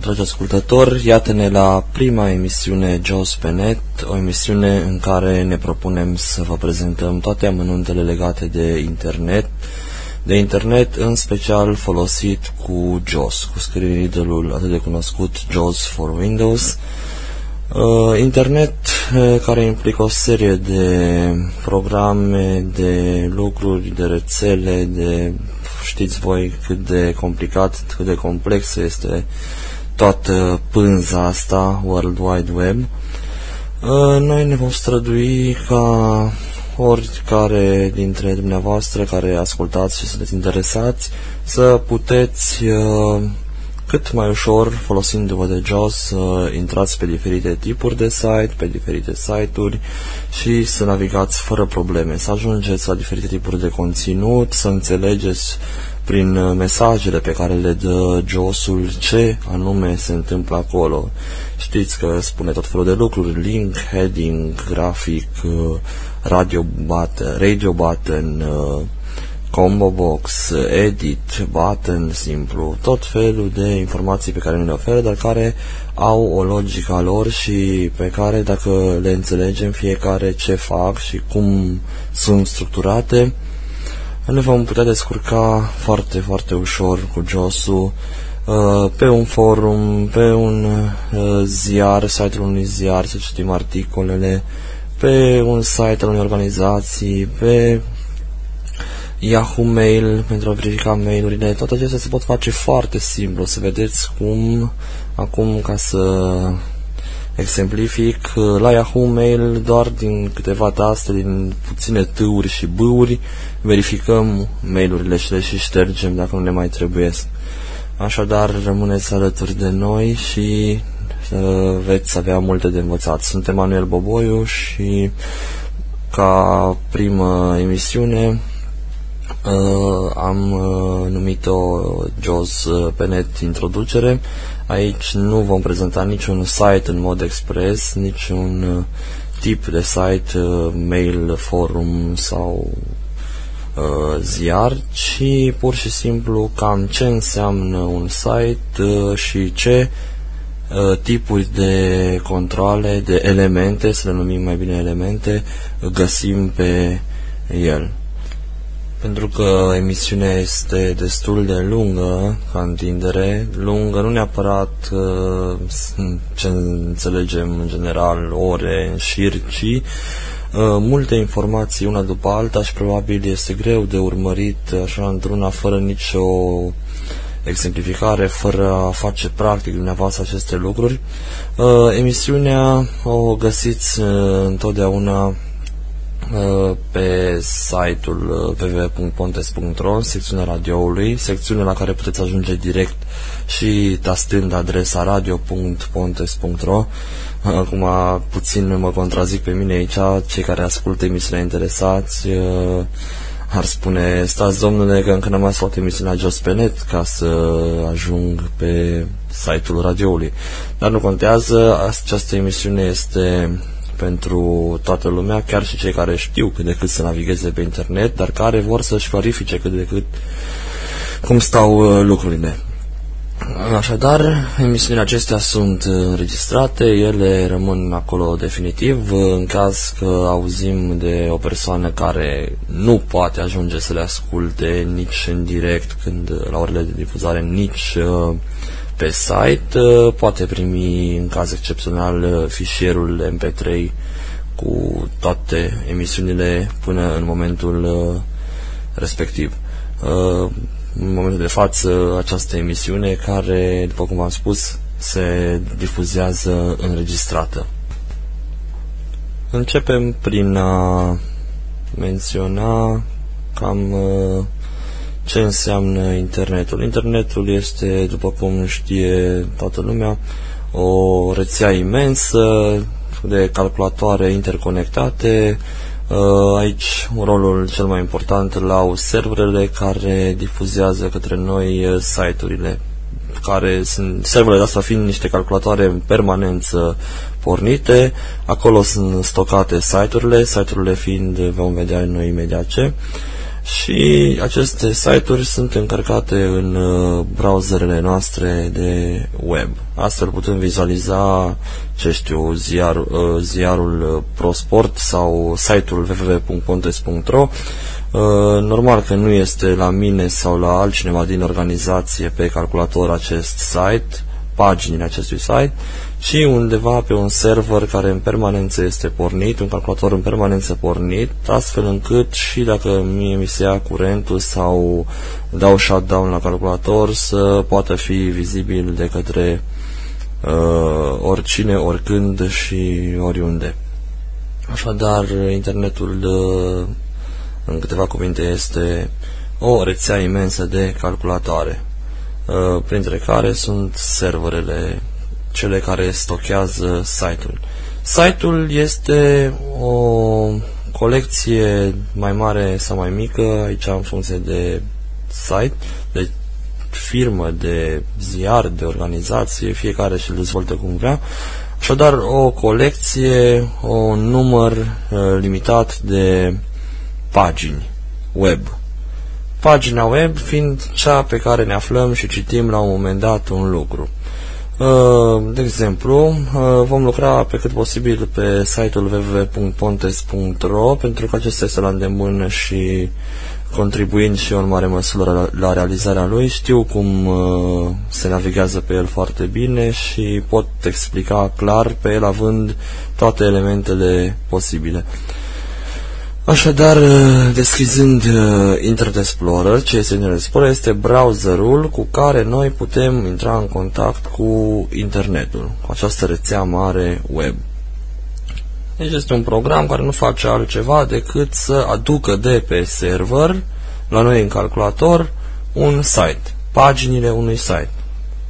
Dragi ascultători, iată-ne la prima emisiune JOS pe net, o emisiune în care ne propunem să vă prezentăm toate amănuntele legate de internet, de internet în special folosit cu JOS, cu screen atât de cunoscut JOS for Windows, Uh, internet uh, care implică o serie de programe, de lucruri, de rețele, de știți voi cât de complicat, cât de complex este toată pânza asta, World Wide Web. Uh, noi ne vom strădui ca oricare dintre dumneavoastră care ascultați și sunteți interesați să puteți uh, cât mai ușor, folosindu-vă de JOS, să intrați pe diferite tipuri de site, pe diferite site-uri și să navigați fără probleme, să ajungeți la diferite tipuri de conținut, să înțelegeți prin mesajele pe care le dă JOS-ul ce anume se întâmplă acolo. Știți că spune tot felul de lucruri, link, heading, grafic, radio button, radio button, combo box, edit, button simplu, tot felul de informații pe care ne le oferă, dar care au o logică a lor și pe care dacă le înțelegem fiecare ce fac și cum sunt structurate, ne vom putea descurca foarte, foarte ușor cu JOS-ul uh, pe un forum, pe un uh, ziar, site-ul unui ziar, să citim articolele, pe un site al unei organizații, pe Yahoo Mail pentru a verifica mail-urile, toate acestea se pot face foarte simplu. Să vedeți cum, acum ca să exemplific, la Yahoo Mail doar din câteva taste, din puține tâuri și bâuri, verificăm mail-urile și le și ștergem dacă nu ne mai trebuiesc. Așadar, rămâneți alături de noi și uh, veți avea multe de învățat. Sunt Emanuel Boboiu și ca primă emisiune Uh, am uh, numit-o JOS uh, pe net introducere. Aici nu vom prezenta niciun site în mod expres, niciun uh, tip de site, uh, mail, forum sau uh, ziar, ci pur și simplu cam ce înseamnă un site uh, și ce uh, tipuri de controle, de elemente, să le numim mai bine elemente, găsim pe el pentru că emisiunea este destul de lungă ca întindere, lungă nu neapărat uh, ce înțelegem în general ore în șir, ci uh, multe informații una după alta și probabil este greu de urmărit așa într-una fără nicio exemplificare, fără a face practic dumneavoastră aceste lucruri. Uh, emisiunea o găsiți uh, întotdeauna Uh, pe site-ul uh, www.pontes.ro, secțiunea radioului, secțiunea la care puteți ajunge direct și tastând adresa radio.pontes.ro. Acum puțin mă contrazic pe mine aici, cei care ascultă emisiunea interesați uh, ar spune, stați domnule că încă n-am mai ascultat emisiunea Jos pe net ca să ajung pe site-ul radioului. Dar nu contează, această emisiune este pentru toată lumea, chiar și cei care știu cât de cât să navigheze pe internet, dar care vor să-și clarifice cât de cât cum stau uh, lucrurile. Așadar, emisiunile acestea sunt înregistrate, ele rămân acolo definitiv. În caz că auzim de o persoană care nu poate ajunge să le asculte nici în direct când la orele de difuzare, nici uh, pe site, uh, poate primi în caz excepțional uh, fișierul MP3 cu toate emisiunile până în momentul uh, respectiv. În momentul de față, această emisiune care, după cum am spus, se difuzează înregistrată. Începem prin a menționa cam ce înseamnă internetul. Internetul este, după cum știe toată lumea, o rețea imensă de calculatoare interconectate. Uh, aici rolul cel mai important îl au serverele care difuzează către noi uh, site-urile care sunt serverele astea fiind niște calculatoare în permanență pornite, acolo sunt stocate site-urile, site-urile fiind, vom vedea noi imediat ce, și aceste site-uri sunt încărcate în uh, browserele noastre de web. Astfel putem vizualiza, ce știu, ziar, uh, ziarul ProSport sau site-ul www.pontes.ro Normal că nu este la mine sau la altcineva din organizație pe calculator acest site, paginile acestui site, ci undeva pe un server care în permanență este pornit, un calculator în permanență pornit, astfel încât și dacă mie mi se ia curentul sau dau shutdown la calculator să poată fi vizibil de către uh, oricine, oricând și oriunde. Așadar, internetul, uh, în câteva cuvinte, este o rețea imensă de calculatoare. Uh, printre care sunt serverele, cele care stochează site-ul. Site-ul este o colecție mai mare sau mai mică, aici în funcție de site, de firmă, de ziar, de organizație, fiecare și-l dezvoltă cum vrea. Așadar, o colecție, un număr uh, limitat de pagini web pagina web fiind cea pe care ne aflăm și citim la un moment dat un lucru. Uh, de exemplu, uh, vom lucra pe cât posibil pe site-ul www.pontes.ro pentru că acesta este la îndemână și contribuind și eu în mare măsură la, realizarea lui. Știu cum uh, se navighează pe el foarte bine și pot explica clar pe el având toate elementele posibile. Așadar, uh, deschizând uh, Internet Explorer, ce este Internet Explorer este browserul cu care noi putem intra în contact cu internetul, cu această rețea mare web. Deci este un program care nu face altceva decât să aducă de pe server, la noi în calculator, un site, paginile unui site.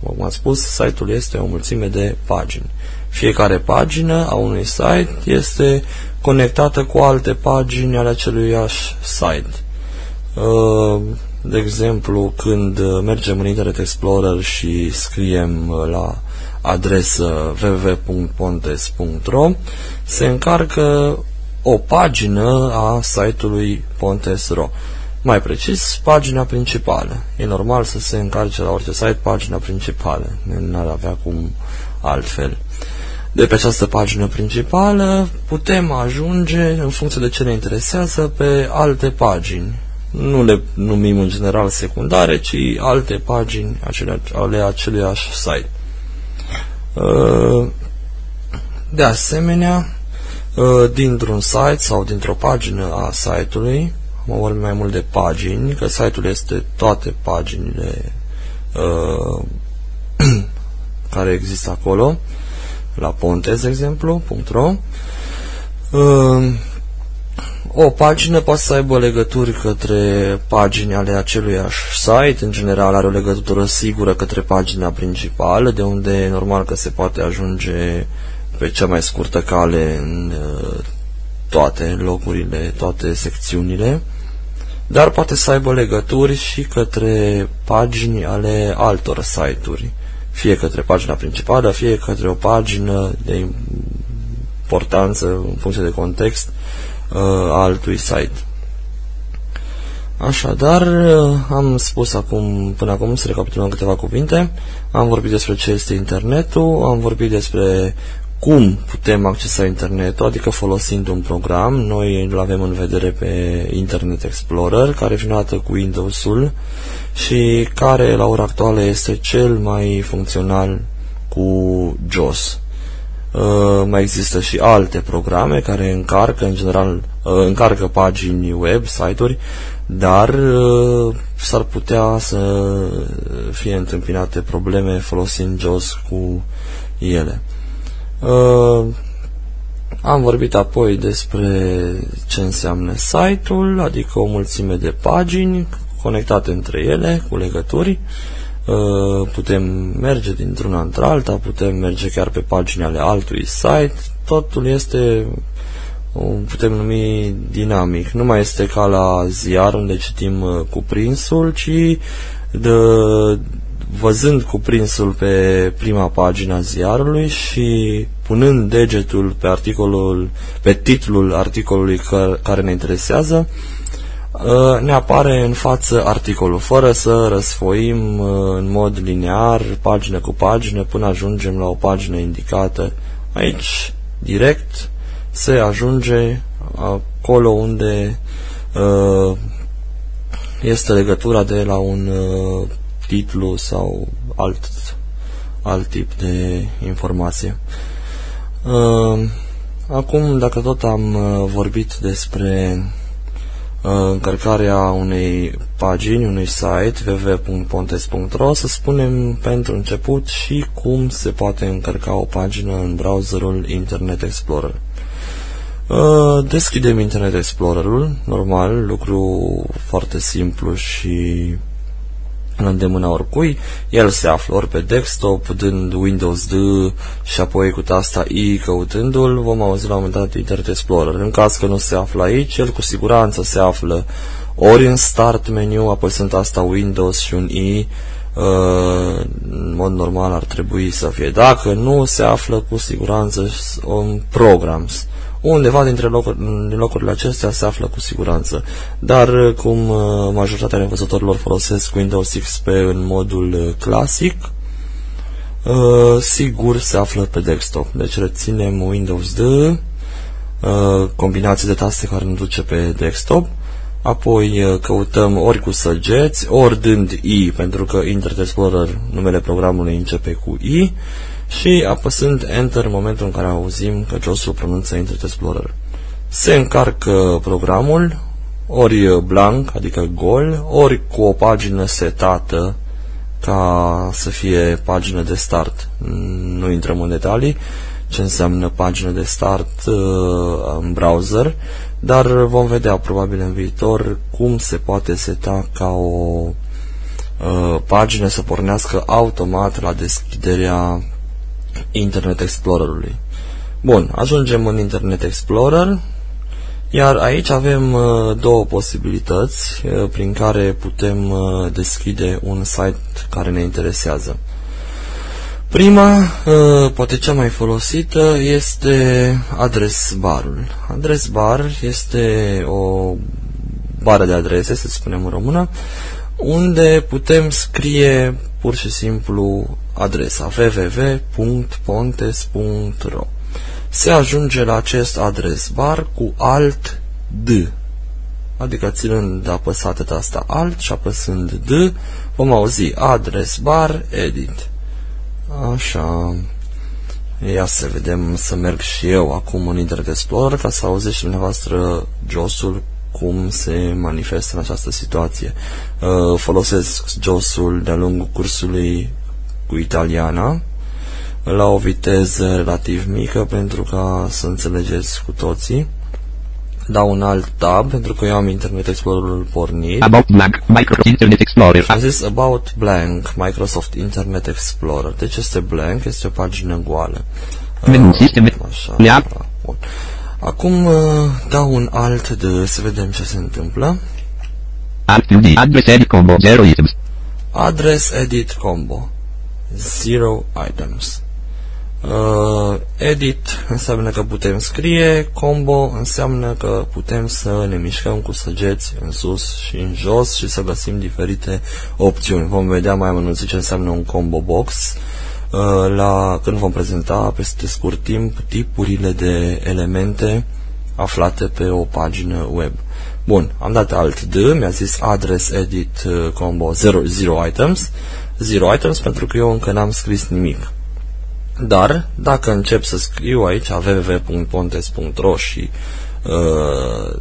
Cum am spus, site-ul este o mulțime de pagini. Fiecare pagină a unui site este conectată cu alte pagini ale aceluiași site. Uh, de exemplu, când mergem în Internet Explorer și scriem la adresă www.pontes.ro se încarcă o pagină a site-ului Pontes.ro. Mai precis, pagina principală. E normal să se încarce la orice site pagina principală. N-ar avea cum altfel de pe această pagină principală putem ajunge, în funcție de ce ne interesează, pe alte pagini. Nu le numim în general secundare, ci alte pagini ale aceluiași site. Uh, de asemenea, uh, dintr-un site sau dintr-o pagină a site-ului, mă vorbim mai mult de pagini, că site-ul este toate paginile uh, care există acolo, la Pontes, de exemplu, .ro. Ehm, o pagină poate să aibă legături către pagini ale aceluiași site, în general are o legătură sigură către pagina principală, de unde e normal că se poate ajunge pe cea mai scurtă cale în eh, toate locurile, toate secțiunile, dar poate să aibă legături și către pagini ale altor site-uri fie către pagina principală, fie către o pagină de importanță în funcție de context uh, altui site. Așadar, uh, am spus acum, până acum să recapitulăm câteva cuvinte, am vorbit despre ce este internetul, am vorbit despre cum putem accesa internetul, adică folosind un program. Noi îl avem în vedere pe Internet Explorer, care vine dată cu Windows-ul și care la ora actuală este cel mai funcțional cu JOS. Uh, mai există și alte programe care încarcă, în general, uh, încarcă pagini web, site-uri, dar uh, s-ar putea să fie întâmpinate probleme folosind JOS cu ele. Uh, am vorbit apoi despre ce înseamnă site-ul, adică o mulțime de pagini conectate între ele cu legături. Uh, putem merge dintr-una într-alta, putem merge chiar pe pagini ale altui site. Totul este putem numi dinamic. Nu mai este ca la ziar unde citim uh, cuprinsul, ci de, văzând cuprinsul pe prima pagina ziarului și punând degetul pe articolul, pe titlul articolului care ne interesează, uh, ne apare în față articolul, fără să răsfoim uh, în mod linear, pagină cu pagină, până ajungem la o pagină indicată. Aici, direct, se ajunge acolo unde uh, este legătura de la un uh, titlu sau alt, alt tip de informație. Uh, acum, dacă tot am uh, vorbit despre uh, încărcarea unei pagini, unui site www.pontes.ro, să spunem pentru început și cum se poate încărca o pagină în browserul Internet Explorer. Uh, deschidem Internet Explorer-ul, normal, lucru foarte simplu și în îndemâna oricui. El se află ori pe desktop, dând Windows D și apoi cu tasta I căutându-l, vom auzi la un moment dat Internet Explorer. În caz că nu se află aici, el cu siguranță se află ori în Start menu, apoi sunt asta Windows și un I, uh, în mod normal ar trebui să fie. Dacă nu se află cu siguranță în Programs Undeva dintre locuri, din locurile acestea se află cu siguranță. Dar cum uh, majoritatea nevăzătorilor folosesc Windows XP în modul uh, clasic, uh, sigur se află pe desktop. Deci reținem Windows D, combinații de taste care ne duce pe desktop, apoi căutăm ori cu săgeți, ori dând I, pentru că Internet Explorer, numele programului începe cu I, și apăsând Enter în momentul în care auzim că Josul pronunță Internet Explorer. Se încarcă programul, ori blank, adică gol, ori cu o pagină setată ca să fie pagină de start. Nu intrăm în detalii ce înseamnă pagină de start uh, în browser, dar vom vedea probabil în viitor cum se poate seta ca o uh, pagină să pornească automat la deschiderea Internet Explorerului. Bun, ajungem în Internet Explorer, iar aici avem uh, două posibilități uh, prin care putem uh, deschide un site care ne interesează. Prima, uh, poate cea mai folosită, este adres barul. Adres bar este o bară de adrese, să spunem în română, unde putem scrie pur și simplu adresa www.pontes.ro Se ajunge la acest adres bar cu alt D, adică ținând apăsată tasta Alt și apăsând D, vom auzi adres bar edit. Așa. Ia să vedem, să merg și eu acum în Internet Explorer ca să auziți și dumneavoastră josul cum se manifestă în această situație. Uh, folosesc josul de-a lungul cursului cu italiana la o viteză relativ mică pentru ca să înțelegeți cu toții. Dau un alt tab pentru că eu am Internet Explorer-ul pornit. About blank Microsoft Internet Explorer. Am zis About blank Microsoft Internet Explorer. Deci este blank, este o pagină goală. Menu uh, sisteme. Așa. Yeah. Bun. Acum uh, dau un alt de să vedem ce se întâmplă. Alt Address edit combo 0 items. Address edit combo. Zero items. Uh, edit înseamnă că putem scrie, combo înseamnă că putem să ne mișcăm cu săgeți în sus și în jos și să găsim diferite opțiuni. Vom vedea mai amănunțit ce înseamnă un combo box uh, la când vom prezenta peste scurt timp tipurile de elemente aflate pe o pagină web. Bun, am dat alt D, mi-a zis address edit uh, combo 0, 0 items zero items pentru că eu încă n-am scris nimic. Dar, dacă încep să scriu aici www.pontes.ro și uh,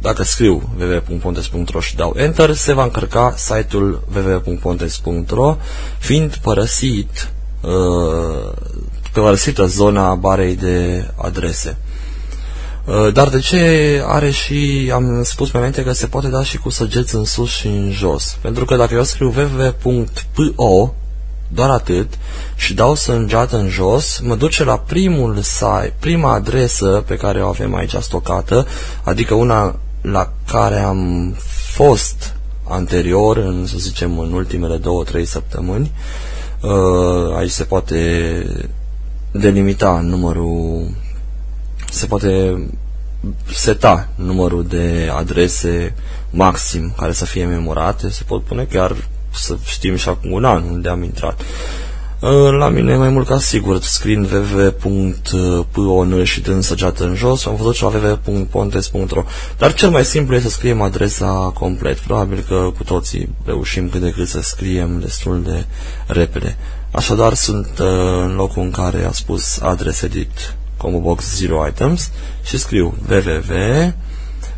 dacă scriu www.pontes.ro și dau Enter, se va încărca site-ul www.pontes.ro fiind părăsit uh, părăsită zona barei de adrese. Uh, dar de ce are și, am spus pe înainte că se poate da și cu săgeți în sus și în jos? Pentru că dacă eu scriu www.po, doar atât, și dau sângeată în jos, mă duce la primul site, prima adresă pe care o avem aici stocată, adică una la care am fost anterior, în, să zicem, în ultimele două-trei săptămâni. Uh, aici se poate delimita numărul se poate seta numărul de adrese maxim care să fie memorate, se pot pune chiar să știm și acum un an unde am intrat. Uh, la mine mai mult ca sigur screen www.pon și dând săgeată în jos, am văzut și la www.pontes.ro Dar cel mai simplu este să scriem adresa complet. Probabil că cu toții reușim cât de cât să scriem destul de repede. Așadar sunt uh, în locul în care a spus address edit combo box 0 items și scriu www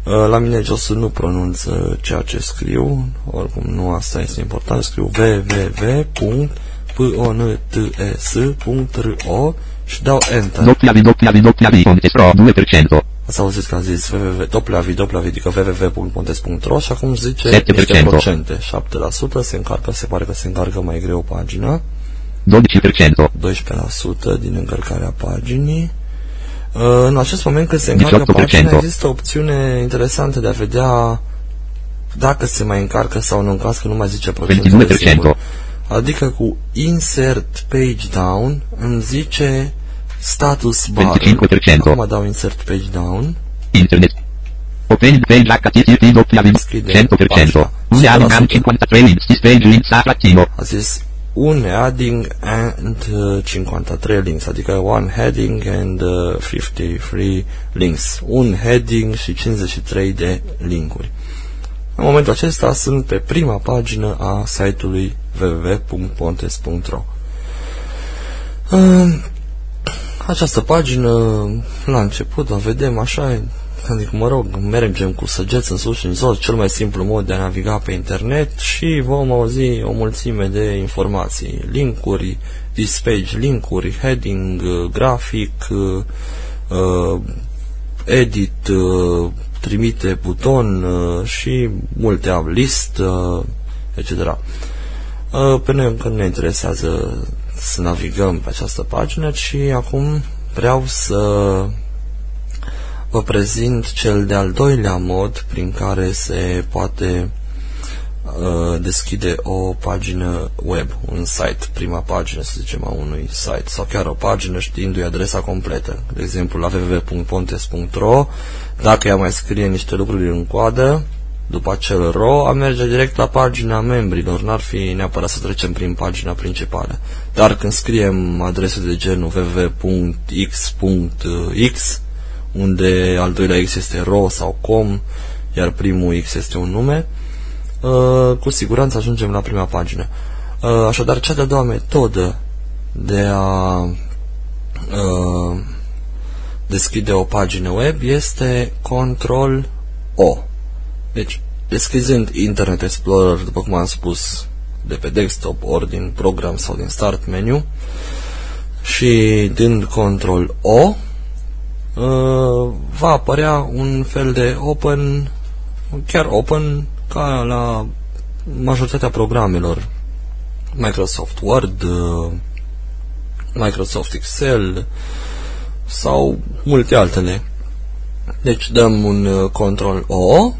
uh, la mine jos nu pronunță ceea ce scriu, oricum nu asta este important, scriu www p-o-n-t-e-s.ro și dau Enter. www.pontes.ro 2%. Ați auzit că a zis www, adică www.pontes.ro și acum zice 7%. niște procente. 7% se încarcă, se pare că se încarcă mai greu pagina. 12%. 12% din încărcarea paginii. Uh, În acest moment când se încarcă 18%. pagina există o opțiune interesantă de a vedea dacă se mai încarcă sau nu, în caz că nu mai zice procentele 22%. singur. Adică cu insert page down îmi zice status bar. 25%. Acum dau insert page down. Internet. Open page HTTP W Deschide 100%. pagina. Une am 100%. 53 links. This page links a latino. A zis un heading and uh, 53 links, adică one heading and uh, 53 links. Un heading și 53 de linkuri. În momentul acesta sunt pe prima pagină a site-ului www.pontes.ro Uh, Această pagină, la început, o vedem așa, adică, mă rog, mergem cu săgeți în sus și în jos, cel mai simplu mod de a naviga pe internet și vom auzi o mulțime de informații, linkuri, this page, linkuri, heading, uh, grafic, uh, uh, edit, uh, trimite buton uh, și multe am list, uh, etc. Uh, Pe noi încă nu ne interesează să navigăm pe această pagină, ci acum vreau să vă prezint cel de-al doilea mod prin care se poate uh, deschide o pagină web, un site, prima pagină, să zicem, a unui site, sau chiar o pagină știindu-i adresa completă. De exemplu, la www.pontes.ro, dacă ea mai scrie niște lucruri în coadă, după acel ro, a merge direct la pagina membrilor, n-ar fi neapărat să trecem prin pagina principală. Dar când scriem adrese de genul www.x.x, unde al doilea X este ro sau com, iar primul X este un nume, uh, cu siguranță ajungem la prima pagină. Uh, Așadar, cea de-a doua metodă de a uh, deschide o pagină web este Control O. Deci, deschizând Internet Explorer, după cum am spus, de pe desktop, ori din program sau din start menu, și dând Control O, uh, va apărea un fel de open, chiar open, ca la majoritatea programelor Microsoft Word, uh, Microsoft Excel sau multe altele. Deci dăm un uh, Control O.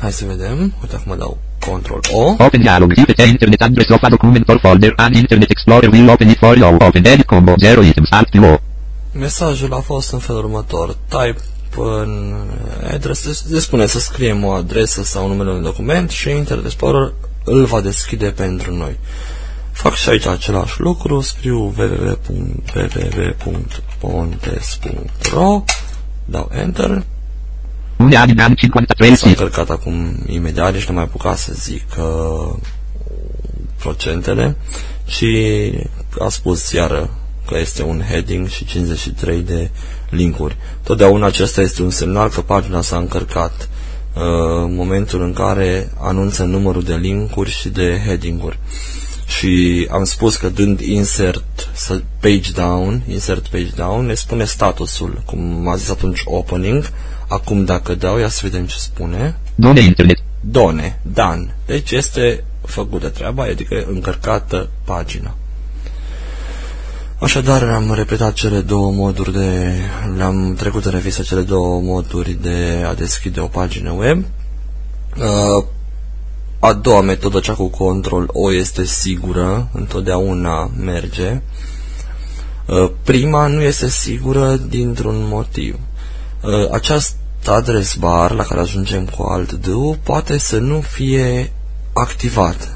Hai să vedem. Uite acum dau Control O. Open dialog. Type internet address of a document or folder and Internet Explorer will open it for you. Open edit combo 0 items alt Q. Mesajul a fost în felul următor. Type în address, se spune să scriem o adresă sau numele unui document și Internet Explorer îl va deschide pentru noi. Fac și aici același lucru, scriu www.pontes.ro dau Enter Une am 53 S-a links. încărcat acum imediat, deci nu mai apucat să zic uh, procentele și a spus iară că este un heading și 53 de linkuri. Totdeauna acesta este un semnal că pagina s-a încărcat uh, în momentul în care anunță numărul de linkuri și de heading-uri. Și am spus că dând insert să- page down, insert page down, ne spune statusul, cum a zis atunci opening. Acum dacă dau, ia să vedem ce spune. Done Internet. Done, done. Deci este făcută treaba, adică încărcată pagina. Așadar, am repetat cele două moduri de... Le-am trecut în revistă cele două moduri de a deschide o pagină web. Uh, a doua metodă, cea cu control O, este sigură, întotdeauna merge. Uh, Prima nu este sigură dintr-un motiv. Uh, această adres bar la care ajungem cu alt D poate să nu fie activat.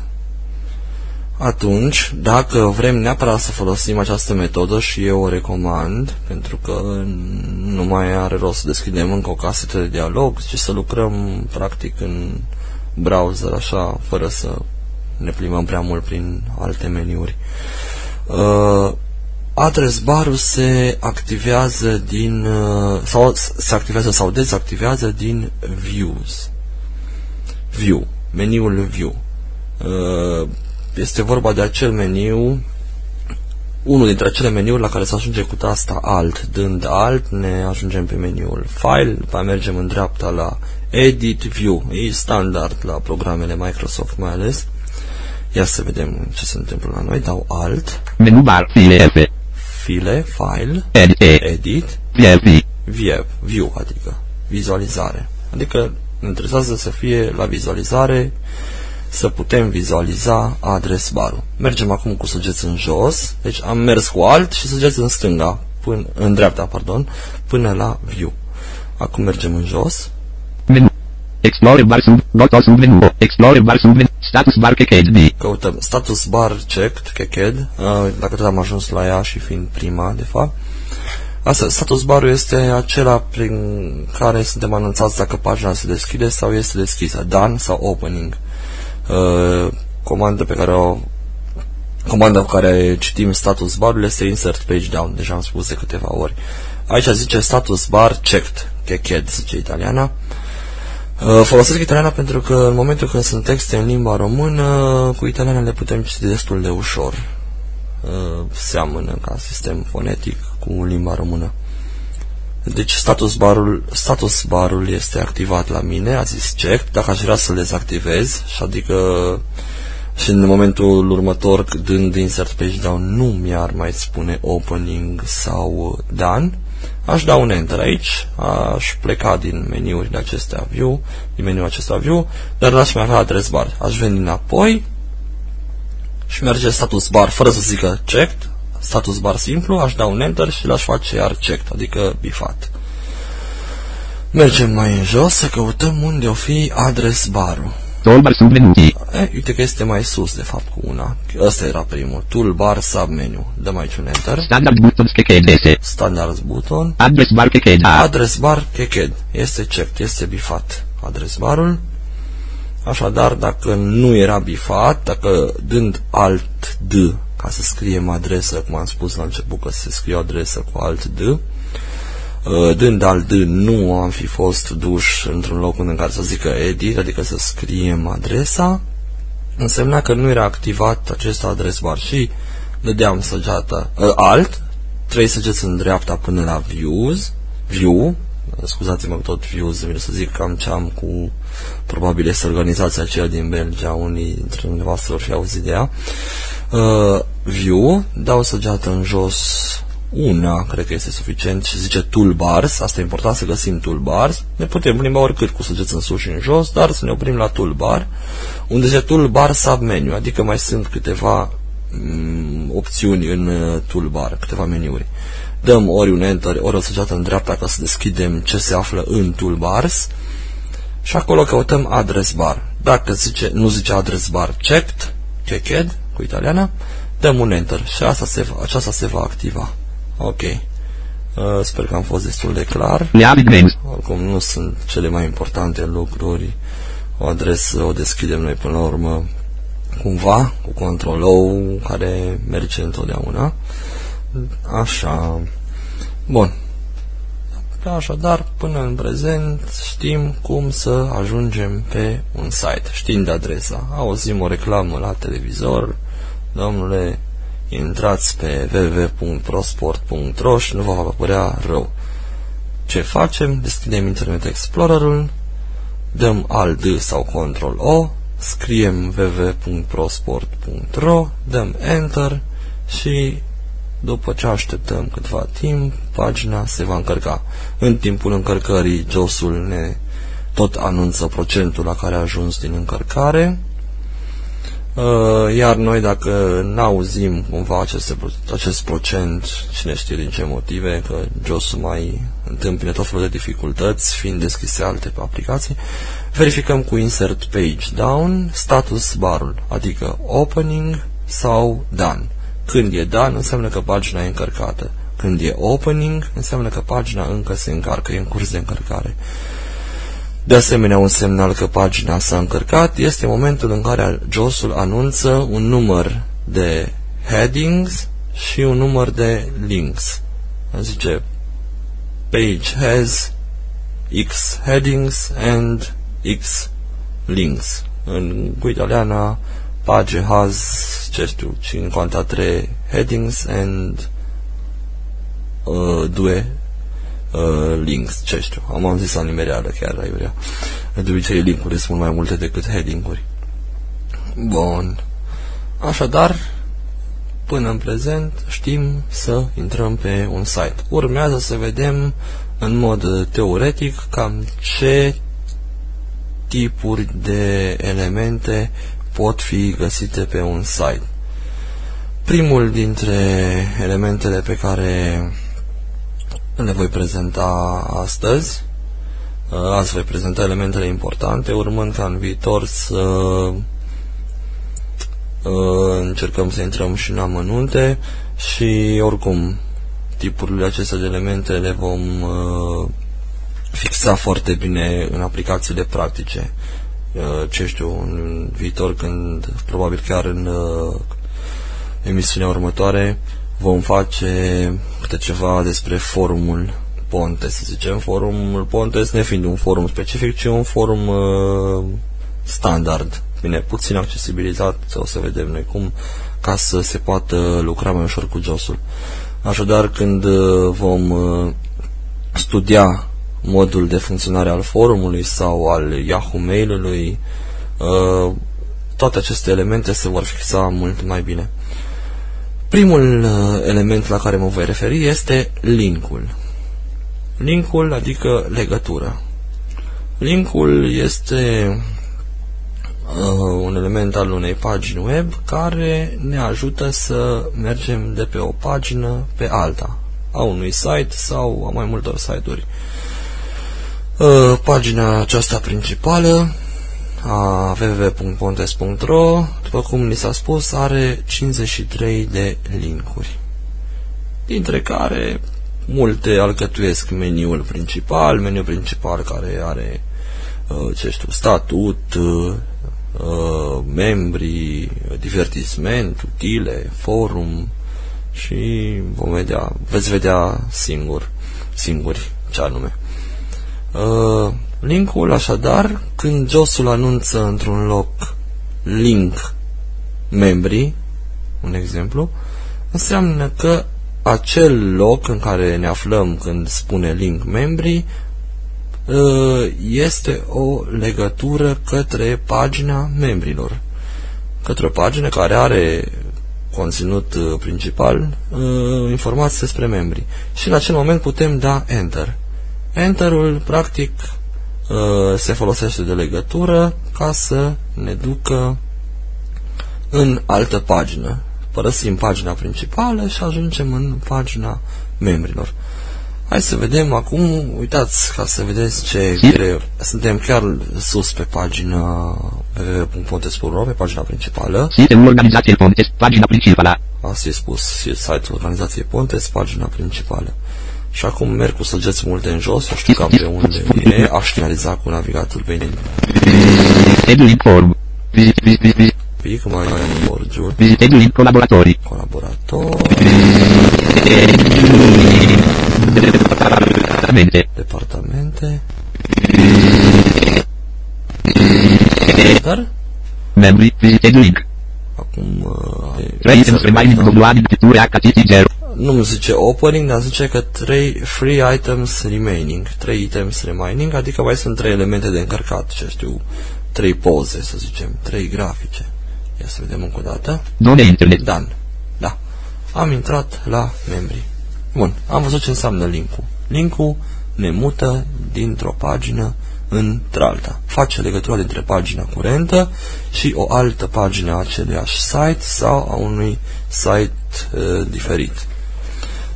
Atunci, dacă vrem neapărat să folosim această metodă și eu o recomand, pentru că nu mai are rost să deschidem încă o casetă de dialog, ci să lucrăm practic în browser așa, fără să ne plimbăm prea mult prin alte meniuri. Uh, address barul se activează din uh, sau se activează sau dezactivează din views. View, meniul view. Uh, este vorba de acel meniu unul dintre acele meniuri la care se ajunge cu tasta Alt. Dând Alt, ne ajungem pe meniul File, după mergem în dreapta la Edit View. E standard la programele Microsoft mai ales. Ia să vedem ce se întâmplă la noi. Dau Alt. Menu bar, file F. File, File, Edit, E. Edit, VLV. View, view adică vizualizare. Adică ne interesează să fie la vizualizare să putem vizualiza adres barul. Mergem acum cu săgeți în jos, deci am mers cu alt și săgeți în stânga, până, în dreapta, pardon, până la view. Acum mergem în jos. Menu. Explorer bar sub, botón sub menu. Explorer bar sub menu. Status bar KKD. Căutăm status bar checked, KKD, uh, dacă tot am ajuns la ea și fiind prima, de fapt. Asta, status barul este acela prin care suntem anunțați dacă pagina se deschide sau este deschisă, done sau opening. Uh, comandă pe care o comanda cu care citim status barul este insert page down, deja am spus de câteva ori. Aici zice status bar checked, cheched, zice italiana. Uh, folosesc italiana pentru că în momentul când sunt texte în limba română, cu italiana le putem citi destul de ușor. Uh, seamănă ca sistem fonetic cu limba română. Deci status barul, status barul este activat la mine, a zis check, dacă aș vrea să-l dezactivez, și adică și în momentul următor, dând insert page down, nu mi-ar mai spune opening sau done, aș da un enter aici, aș pleca din meniurile acestea view, din meniul acesta view, dar n-aș mai avea adres bar. Aș veni înapoi și merge status bar fără să zică checked, status bar simplu, aș da un enter și l-aș face iar checked, adică bifat. Mergem mai în jos să căutăm unde o fi adres barul. Toolbar submenu. E, uite că este mai sus, de fapt, cu una. Ăsta era primul. Toolbar submenu. Dăm aici un enter. Standard buttons KKD. Standard button. Address bar KKD. Adres bar cheched. Este checked, este bifat adres barul. Așadar, dacă nu era bifat, dacă dând alt D ca să scriem adresă, cum am spus la început că se scrie o adresă cu alt D, uh, dând alt D nu am fi fost duș într-un loc în care să zică edit, adică să scriem adresa, însemna că nu era activat acest adres bar și dădeam săgeată uh, alt, trei săgeți în dreapta până la views, view, scuzați-mă tot views, vreau să zic cam ce am cu probabil este organizația aceea din Belgia, unii dintre dumneavoastră vor fi auzit de ea. Uh, view, dau săgeată în jos una, cred că este suficient, și zice toolbars, asta e important să găsim toolbars, ne putem plimba oricât cu săgeți în sus și în jos, dar să ne oprim la toolbar, unde zice toolbar submenu, adică mai sunt câteva mm, opțiuni în uh, toolbar, câteva meniuri. Dăm ori un enter, ori o săgeată în dreapta ca să deschidem ce se află în toolbars și acolo căutăm address bar. Dacă zice, nu zice address bar checked, checked, cu italiana, dăm un enter și asta se, aceasta se va activa. Ok. Uh, sper că am fost destul de clar. Oricum nu sunt cele mai importante lucruri. O adresă o deschidem noi până la urmă cumva, cu control O, care merge întotdeauna. Așa. Bun. Așadar, până în prezent știm cum să ajungem pe un site, știind adresa. Auzim o reclamă la televizor, domnule, intrați pe www.prosport.ro și nu vă va apărea rău. Ce facem? Deschidem Internet Explorer-ul, dăm Alt D sau Ctrl O, scriem www.prosport.ro, dăm Enter și după ce așteptăm câtva timp, pagina se va încărca. În timpul încărcării, josul ne tot anunță procentul la care a ajuns din încărcare. Uh, iar noi dacă n-auzim cumva aceste, acest procent, cine știe din ce motive, că jos mai întâmpine tot felul de dificultăți, fiind deschise alte aplicații, verificăm cu insert page down status barul, adică opening sau done. Când e done, înseamnă că pagina e încărcată. Când e opening, înseamnă că pagina încă se încarcă, e în curs de încărcare. De asemenea, un semnal că pagina s-a încărcat este momentul în care JOS-ul anunță un număr de headings și un număr de links. Zice, page has X headings and X links. În italiana, page has, ce știu, 53 headings and uh, due uh, links, ce știu, am am zis la nimereală chiar la iurea. De obicei linkurile sunt mai multe decât heading-uri. Bun. Așadar, până în prezent știm să intrăm pe un site. Urmează să vedem în mod teoretic cam ce tipuri de elemente pot fi găsite pe un site. Primul dintre elementele pe care le voi prezenta astăzi. Uh, azi voi prezenta elementele importante, urmând ca în viitor să uh, încercăm să intrăm și în amănunte și oricum tipurile acestea de elemente le vom uh, fixa foarte bine în aplicațiile practice. Ce știu, în viitor când, probabil chiar în emisiunea următoare, vom face câte ceva despre forumul Ponte, să zicem, forumul Pontes nefiind un forum specific, ci un forum uh, standard. Bine, puțin accesibilizat, o să vedem noi cum, ca să se poată lucra mai ușor cu josul. Așadar, când uh, vom uh, studia modul de funcționare al forumului sau al Yahoo Mail-ului, uh, toate aceste elemente se vor fixa mult mai bine. Primul uh, element la care mă voi referi este linkul. Linkul adică legătură. Linkul este uh, un element al unei pagini web care ne ajută să mergem de pe o pagină pe alta, a unui site sau a mai multor site-uri. Uh, pagina aceasta principală a www.pontes.ro, după cum ni s-a spus, are 53 de linkuri, dintre care multe alcătuiesc meniul principal, meniul principal care are, uh, ce știu, statut, uh, uh, membri, divertisment, utile, forum și vom vedea, veți vedea singur, singuri ce anume. Linkul, așadar, când josul anunță într-un loc link membrii, un exemplu, înseamnă că acel loc în care ne aflăm când spune link membrii ă, este o legătură către pagina membrilor. Către o pagină care are conținut ă, principal, ă, informații despre membri. Și la acel moment putem da Enter. Enterul, practic, Uh, se folosește de legătură ca să ne ducă în altă pagină. Părăsim pagina principală și ajungem în pagina membrilor. Hai să vedem acum, uitați, ca să vedeți ce greu. Suntem chiar sus pe pagina www.pontes.ro, pe pagina principală. Site-ul organizației Pontes, pagina principală. Asta e spus, site-ul organizației Pontes, pagina principală. Și acum merg cu săgeți multe în jos, știu cam pe unde e, aș finaliza cu navigatul venind. Scheduling form. Visit, visit, visit. Pic mai în borgiul. Scheduling colaboratori. Colaboratori. Departamente. Departamente. Dar? Membri, visit link. Acum... Uh, Trei items remaining modulari picture HTTP 0 nu mi zice opening, dar zice că 3 free items remaining, 3 items remaining, adică mai sunt 3 elemente de încărcat, ce știu, 3 poze, să zicem, 3 grafice. Ia să vedem încă o dată. Done internet. Dan. Da. Am intrat la membri. Bun, am văzut ce înseamnă linkul. Linkul ne mută dintr-o pagină într-alta. Face legătura dintre pagina curentă și o altă pagină a aceluiași site sau a unui site uh, diferit.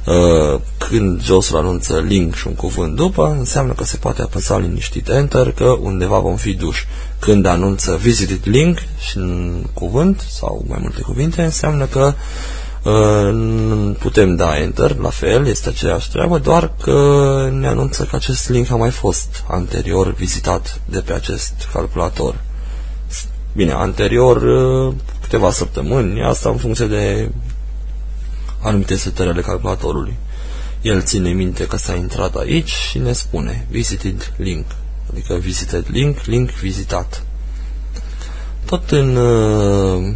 Uh, când jos anunță link și un cuvânt după, înseamnă că se poate apăsa liniștit Enter, că undeva vom fi duși. Când anunță visited link și un cuvânt sau mai multe cuvinte, înseamnă că uh, putem da Enter, la fel, este aceeași treabă, doar că ne anunță că acest link a mai fost anterior vizitat de pe acest calculator. Bine, anterior uh, câteva săptămâni, asta în funcție de anumite setări ale calculatorului. El ține minte că s-a intrat aici și ne spune visited link, adică visited link, link vizitat. Tot în, uh,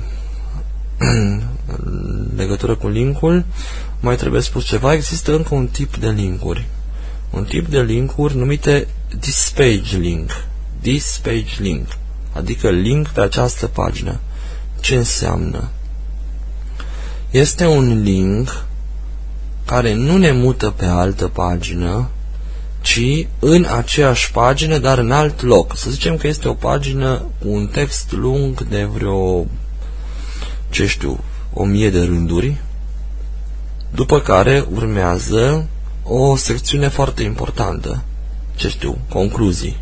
în legătură cu linkul, mai trebuie spus ceva, există încă un tip de linkuri. Un tip de linkuri numite this page link. This page link, adică link pe această pagină. Ce înseamnă? Este un link care nu ne mută pe altă pagină, ci în aceeași pagină, dar în alt loc. Să zicem că este o pagină cu un text lung de vreo, ce știu, o mie de rânduri, după care urmează o secțiune foarte importantă, ce știu, concluzii.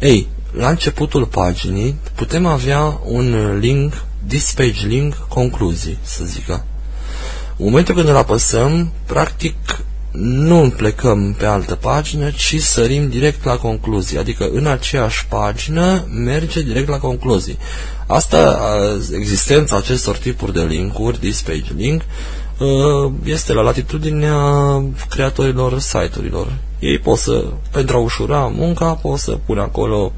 Ei, la începutul paginii putem avea un link this page link, concluzii, să zică. În momentul când îl apăsăm, practic nu plecăm pe altă pagină, ci sărim direct la concluzii, adică în aceeași pagină merge direct la concluzii. Asta, existența acestor tipuri de linkuri, this page link, este la latitudinea creatorilor site-urilor. Ei pot să, pentru a ușura munca, pot să pun acolo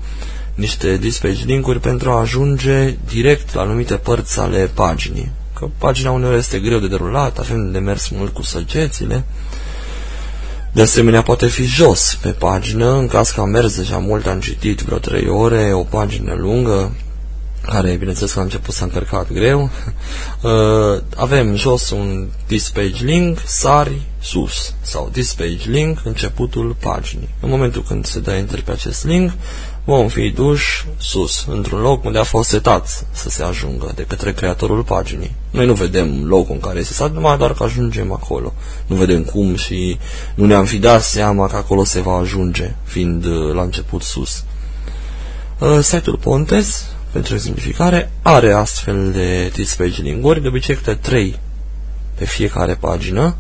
niște dispatch link-uri pentru a ajunge direct la anumite părți ale paginii. Că pagina uneori este greu de derulat, avem de mers mult cu săgețile. De asemenea, poate fi jos pe pagină, în caz că am mers deja mult, am citit vreo 3 ore, o pagină lungă, care, bineînțeles, că a început să încărcat greu. Uh, avem jos un this page link, sari sus, sau this page link, începutul paginii. În momentul când se dă enter pe acest link, vom fi duși sus, într-un loc unde a fost setat să se ajungă de către creatorul paginii. Noi nu vedem locul în care este setat, numai doar că ajungem acolo. Nu vedem cum și nu ne-am fi dat seama că acolo se va ajunge, fiind uh, la început sus. Uh, site-ul Pontes, pentru exemplificare, are astfel de dispage link-uri, de obicei câte 3 pe fiecare pagină,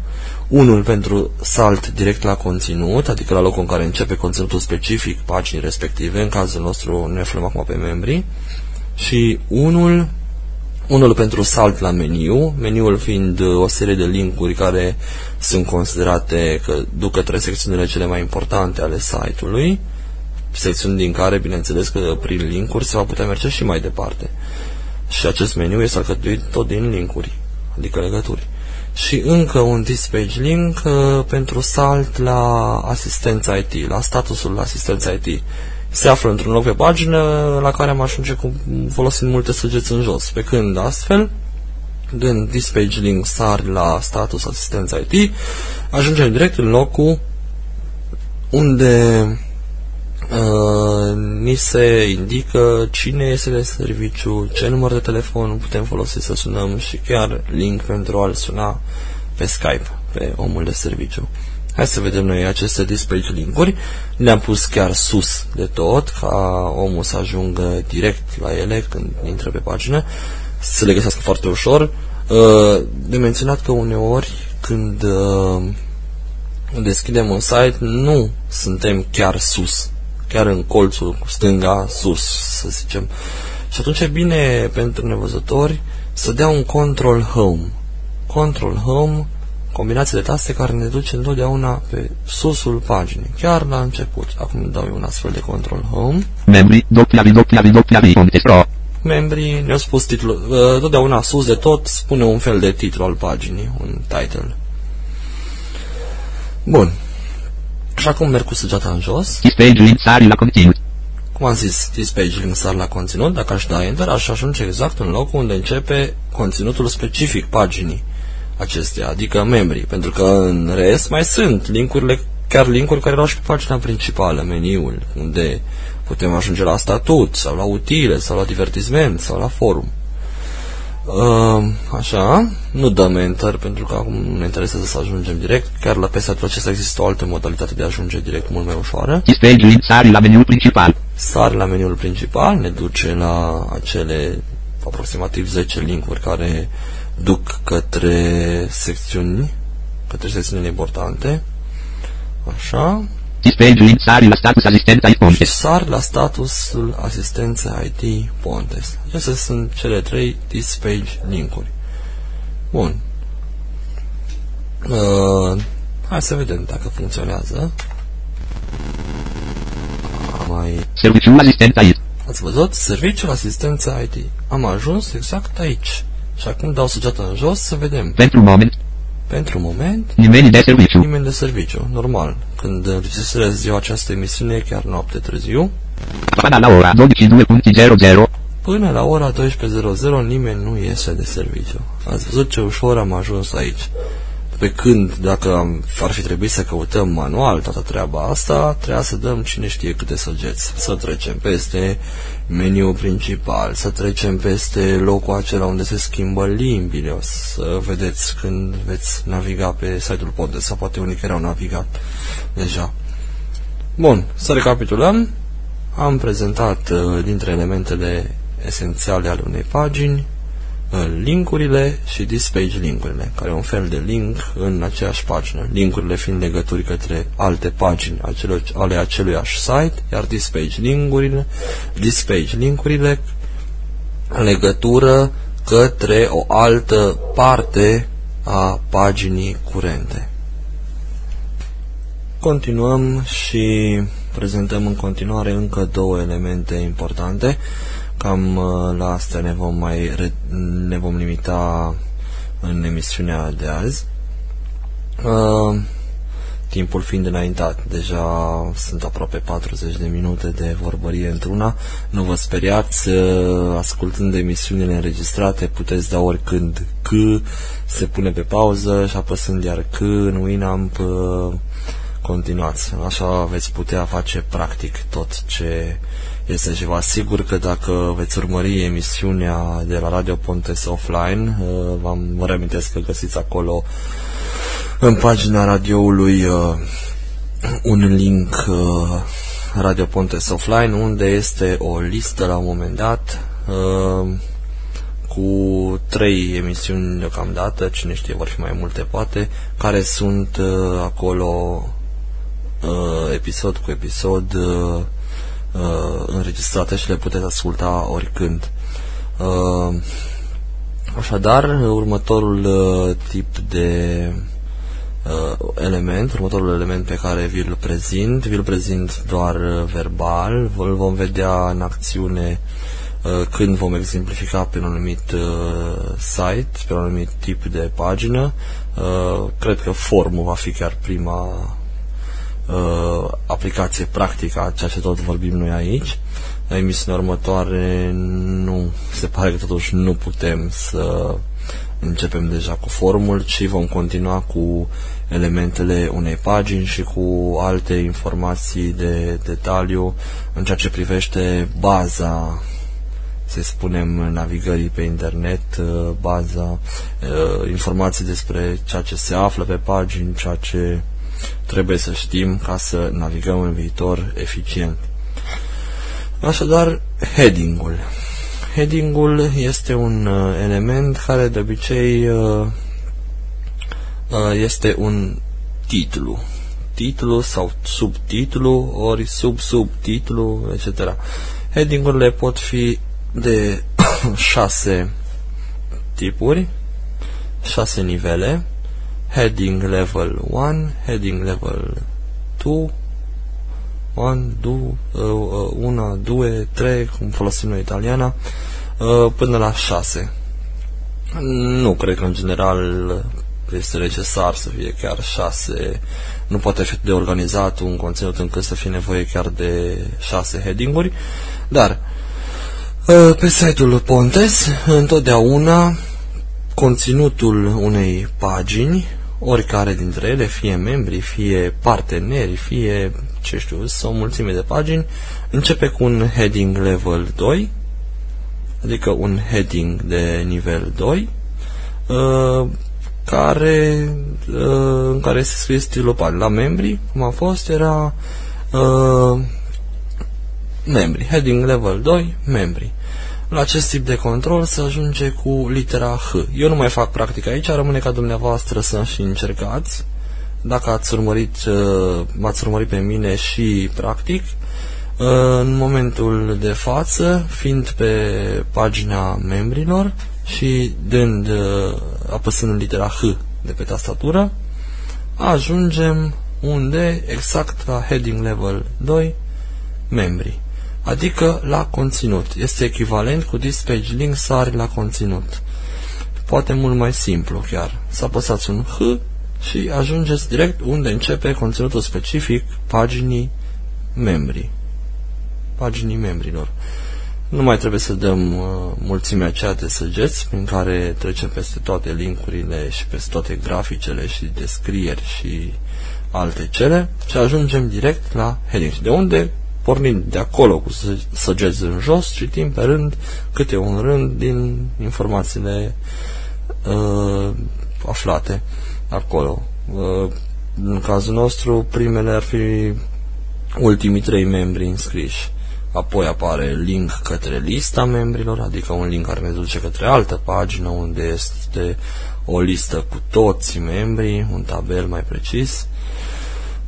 unul pentru salt direct la conținut, adică la locul în care începe conținutul specific paginii respective, în cazul nostru ne aflăm acum pe membri, și unul, unul pentru salt la meniu, meniul fiind o serie de linkuri care sunt considerate că duc către secțiunile cele mai importante ale site-ului, secțiuni din care, bineînțeles că prin linkuri se va putea merge și mai departe. Și acest meniu este alcătuit tot din linkuri, adică legături și încă un dispage link uh, pentru salt la asistența IT, la statusul asistența IT. Se află într-un loc pe pagină la care am ajunge cu, folosind multe săgeți în jos. Pe când astfel, dând dispage link sar la status asistența IT, ajungem direct în locul unde Uh, ni se indică cine este de serviciu, ce număr de telefon putem folosi să sunăm și chiar link pentru a-l suna pe Skype, pe omul de serviciu. Hai să vedem noi aceste dispatch linkuri. Le-am pus chiar sus de tot, ca omul să ajungă direct la ele când intră pe pagină, să le găsească foarte ușor. Uh, de menționat că uneori când uh, deschidem un site, nu suntem chiar sus chiar în colțul stânga sus, să zicem. Și atunci e bine pentru nevăzători să dea un control home. Control home, combinație de taste care ne duce întotdeauna pe susul paginii, chiar la început. Acum dau eu un astfel de control home. Membri, pro. Membrii ne-au spus titlul, uh, totdeauna sus de tot spune un fel de titlu al paginii, un title. Bun, Așa cum merg cu săgeata în jos. Dispage link sari la conținut. Cum am zis, dispage link sari la conținut. Dacă aș da Enter, aș ajunge exact în locul unde începe conținutul specific paginii acestea, adică membrii, pentru că în rest mai sunt linkurile chiar linkuri care erau și pe pagina principală, meniul, unde putem ajunge la statut, sau la utile, sau la divertisment, sau la forum. Uh, așa, nu dăm Enter pentru că acum nu ne interesează să ajungem direct. Chiar la peste acesta există o altă modalitate de a ajunge direct mult mai ușoară. Page link, sari la meniul principal. Sari la meniul principal, ne duce la acele aproximativ 10 linkuri care duc către secțiuni, către secțiunile importante. Așa. Page link, sari la status asistența Și sar la statusul asistenței IT Pontes. Acestea sunt cele trei dispage linkuri. Bun. Uh, hai să vedem dacă funcționează. Mai... Serviciul asistența IT. Ați văzut? Serviciul asistență IT. Am ajuns exact aici. Și acum dau săgeata în jos să vedem. Pentru moment. Pentru moment. Nimeni de serviciu. Nimeni de serviciu, normal. Când registrez eu această emisiune, chiar noapte târziu. Până la ora 22.00. Până la ora 12.00 nimeni nu iese de serviciu. Ați văzut ce ușor am ajuns aici. Pe când, dacă am, ar fi trebuit să căutăm manual toată treaba asta, trebuia să dăm cine știe câte săgeți. Să trecem peste meniul principal, să trecem peste locul acela unde se schimbă limbile, o să vedeți când veți naviga pe site-ul Podes, sau poate unii care au navigat deja. Bun, să recapitulăm. Am prezentat uh, dintre elementele esențiale ale unei pagini, linkurile și dispage linkurile, care e un fel de link în aceeași pagină. Linkurile fiind legături către alte pagini acelo, ale aceluiași site, iar dispage linkurile, dispage linkurile legătură către o altă parte a paginii curente. Continuăm și prezentăm în continuare încă două elemente importante Cam uh, la asta ne vom mai ne vom limita în emisiunea de azi. Uh, timpul fiind înaintat, deja sunt aproape 40 de minute de vorbărie într-una. Nu vă speriați, uh, ascultând emisiunile înregistrate, puteți da oricând C, se pune pe pauză și apăsând iar C în Winamp, uh, continuați. Așa veți putea face practic tot ce este și vă asigur că dacă veți urmări emisiunea de la Radio Pontes Offline, uh, vă reamintesc că găsiți acolo în pagina radioului uh, un link uh, Radio Pontes Offline unde este o listă la un moment dat cu trei emisiuni deocamdată, cine știe, vor fi mai multe poate, care sunt acolo episod cu episod uh, înregistrate și le puteți asculta oricând. Uh, așadar, următorul uh, tip de uh, element, următorul element pe care vi-l prezint, vi-l prezint doar uh, verbal, îl vom vedea în acțiune uh, când vom exemplifica pe un anumit uh, site, pe un anumit tip de pagină. Uh, cred că formul va fi chiar prima uh, aplicație practică a ceea ce tot vorbim noi aici. La emisiunea următoare nu, se pare că totuși nu putem să începem deja cu formul, ci vom continua cu elementele unei pagini și cu alte informații de detaliu în ceea ce privește baza să spunem, navigării pe internet, uh, baza, uh, informații despre ceea ce se află pe pagini, ceea ce trebuie să știm ca să navigăm în viitor eficient. Așadar, heading-ul. Heading-ul este un uh, element care de obicei uh, uh, este un titlu. Titlu sau subtitlu, ori sub-subtitlu, etc. Heading-urile pot fi de șase tipuri, șase nivele, heading level 1, heading level 2, 1, 2, 1, 2, 3, cum folosim noi italiana, uh, până la 6. Nu cred că în general este necesar să fie chiar 6. Nu poate fi de organizat un conținut încât să fie nevoie chiar de 6 heading-uri, dar uh, pe site-ul Pontes întotdeauna conținutul unei pagini oricare dintre ele, fie membri, fie parteneri, fie, ce știu, sau mulțime de pagini, începe cu un heading level 2, adică un heading de nivel 2, uh, care, uh, în care se scrie stilul pagini. La membri, cum a fost, era uh, membri, heading level 2, membri. La acest tip de control se ajunge cu litera H. Eu nu mai fac practic aici, rămâne ca dumneavoastră să și încercați. Dacă ați urmărit, uh, m-ați urmărit pe mine și practic, uh, în momentul de față, fiind pe pagina membrilor și dând, uh, apăsând litera H de pe tastatură, ajungem unde? Exact la heading level 2, membrii adică la conținut. Este echivalent cu this page link sari la conținut. Poate mult mai simplu chiar. Să apăsați un H și ajungeți direct unde începe conținutul specific paginii membrii. Paginii membrilor. Nu mai trebuie să dăm uh, mulțimea aceea de săgeți prin care trecem peste toate linkurile și peste toate graficele și descrieri și alte cele și ajungem direct la heading. De unde pornind de acolo cu săgeți în jos, citim pe rând câte un rând din informațiile uh, aflate acolo. Uh, în cazul nostru, primele ar fi ultimii trei membri înscriși. Apoi apare link către lista membrilor, adică un link care ne duce către altă pagină unde este o listă cu toți membrii, un tabel mai precis.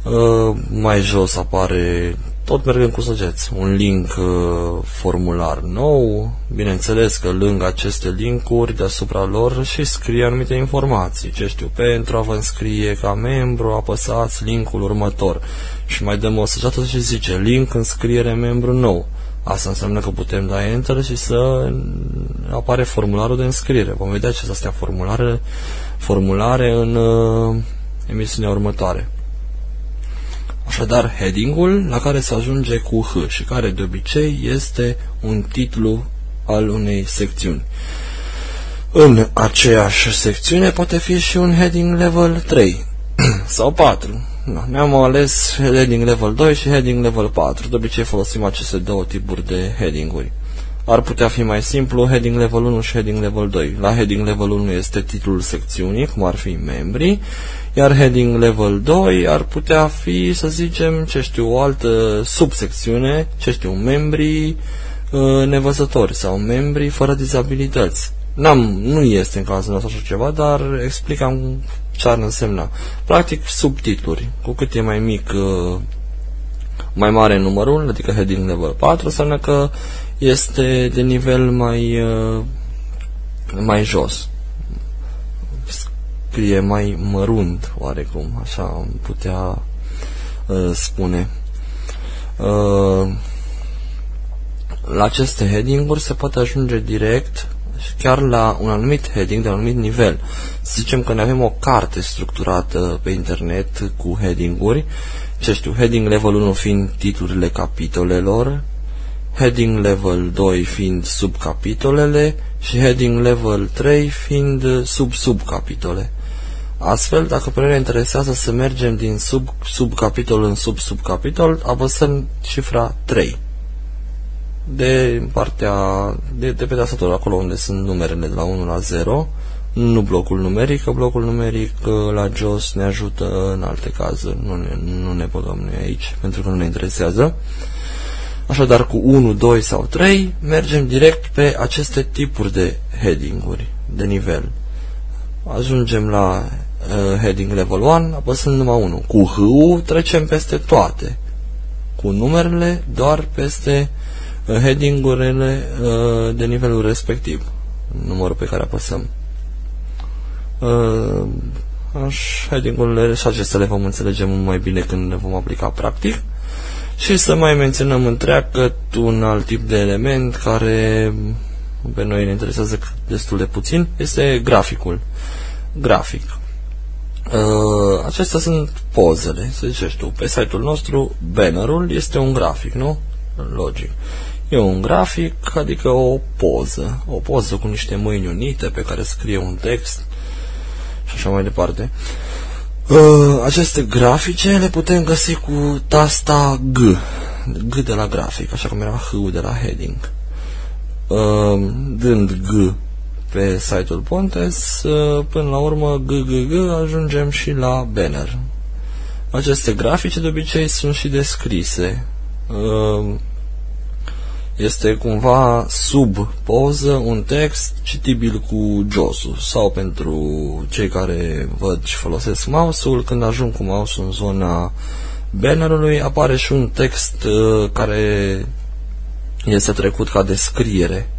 Uh, mai jos apare tot mergând cu săgeți. Un link uh, formular nou, bineînțeles că lângă aceste linkuri deasupra lor și scrie anumite informații. Ce știu, pentru a vă înscrie ca membru, apăsați linkul următor. Și mai dăm o săgeată și zice link înscriere membru nou. Asta înseamnă că putem da Enter și să apare formularul de înscriere. Vom vedea ce astea formulare, formulare în uh, emisiunea următoare. Așadar, headingul la care se ajunge cu H și care de obicei este un titlu al unei secțiuni. În aceeași secțiune poate fi și un heading level 3 sau 4. No, ne-am ales heading level 2 și heading level 4. De obicei folosim aceste două tipuri de headinguri. Ar putea fi mai simplu heading level 1 și heading level 2. La heading level 1 este titlul secțiunii, cum ar fi membrii, iar heading level 2 ar putea fi, să zicem, ce știu, o altă subsecțiune, ce știu, membrii uh, nevăzători sau membrii fără dizabilități. N-am, nu este în cazul nostru așa ceva, dar explicam ce ar însemna. Practic, subtitluri. Cu cât e mai mic, uh, mai mare numărul, adică heading level 4, înseamnă că este de nivel mai, uh, mai jos scrie mai mărunt, oarecum, așa am putea uh, spune. Uh, la aceste heading-uri se poate ajunge direct chiar la un anumit heading de un anumit nivel. Să zicem că ne avem o carte structurată pe internet cu heading-uri, ce știu, heading level 1 fiind titlurile capitolelor, heading level 2 fiind subcapitolele și heading level 3 fiind sub-subcapitole. Astfel, dacă pe noi ne interesează să mergem din sub, subcapitol în sub-subcapitol, apăsăm cifra 3 de partea de, de pe tastatură, acolo unde sunt numerele de la 1 la 0, nu blocul numeric, că blocul numeric uh, la jos ne ajută în alte cazuri, nu ne, nu ne băgăm noi aici, pentru că nu ne interesează. Așadar, cu 1, 2 sau 3, mergem direct pe aceste tipuri de heading-uri, de nivel. Ajungem la uh, heading level 1, apăsând numai 1. Cu h trecem peste toate. Cu numerele doar peste uh, heading-urile uh, de nivelul respectiv. Numărul pe care apăsăm. Uh, aș, heading-urile și acestea le vom înțelege mult mai bine când le vom aplica practic. Și să mai menționăm întreagă un alt tip de element care pe noi ne interesează destul de puțin, este graficul. Grafic. Uh, acestea sunt pozele, să zici tu. Pe site-ul nostru, bannerul este un grafic, nu? Logic. E un grafic, adică o poză. O poză cu niște mâini unite pe care scrie un text și așa mai departe. Uh, aceste grafice le putem găsi cu tasta G, G de la grafic, așa cum era H de la heading. Uh, dând G pe site-ul Pontes, uh, până la urmă G, G, G, ajungem și la banner. Aceste grafice de obicei sunt și descrise. Uh, este cumva sub poză un text citibil cu josul sau pentru cei care văd și folosesc mouse-ul, când ajung cu mouse în zona bannerului apare și un text uh, care este trecut ca descriere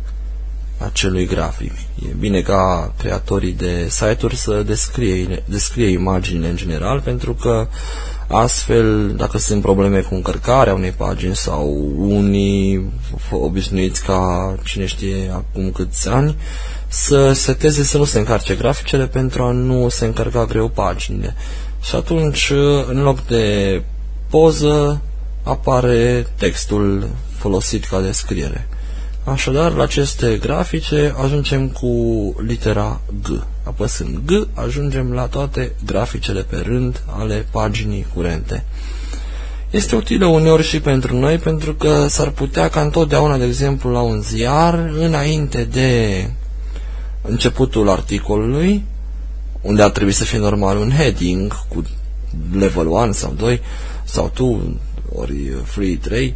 acelui grafic. E bine ca creatorii de site-uri să descrie, descrie imaginile în general, pentru că Astfel, dacă sunt probleme cu încărcarea unei pagini sau unii obișnuiți ca cine știe acum câți ani, să seteze să nu se încarce graficele pentru a nu se încărca greu paginile. Și atunci, în loc de poză, apare textul folosit ca descriere. Așadar, la aceste grafice ajungem cu litera G. Apăsând G, ajungem la toate graficele pe rând ale paginii curente. Este utilă uneori și pentru noi, pentru că s-ar putea ca întotdeauna, de exemplu, la un ziar, înainte de începutul articolului, unde ar trebui să fie normal un heading cu level 1 sau 2, sau 2, ori free 3,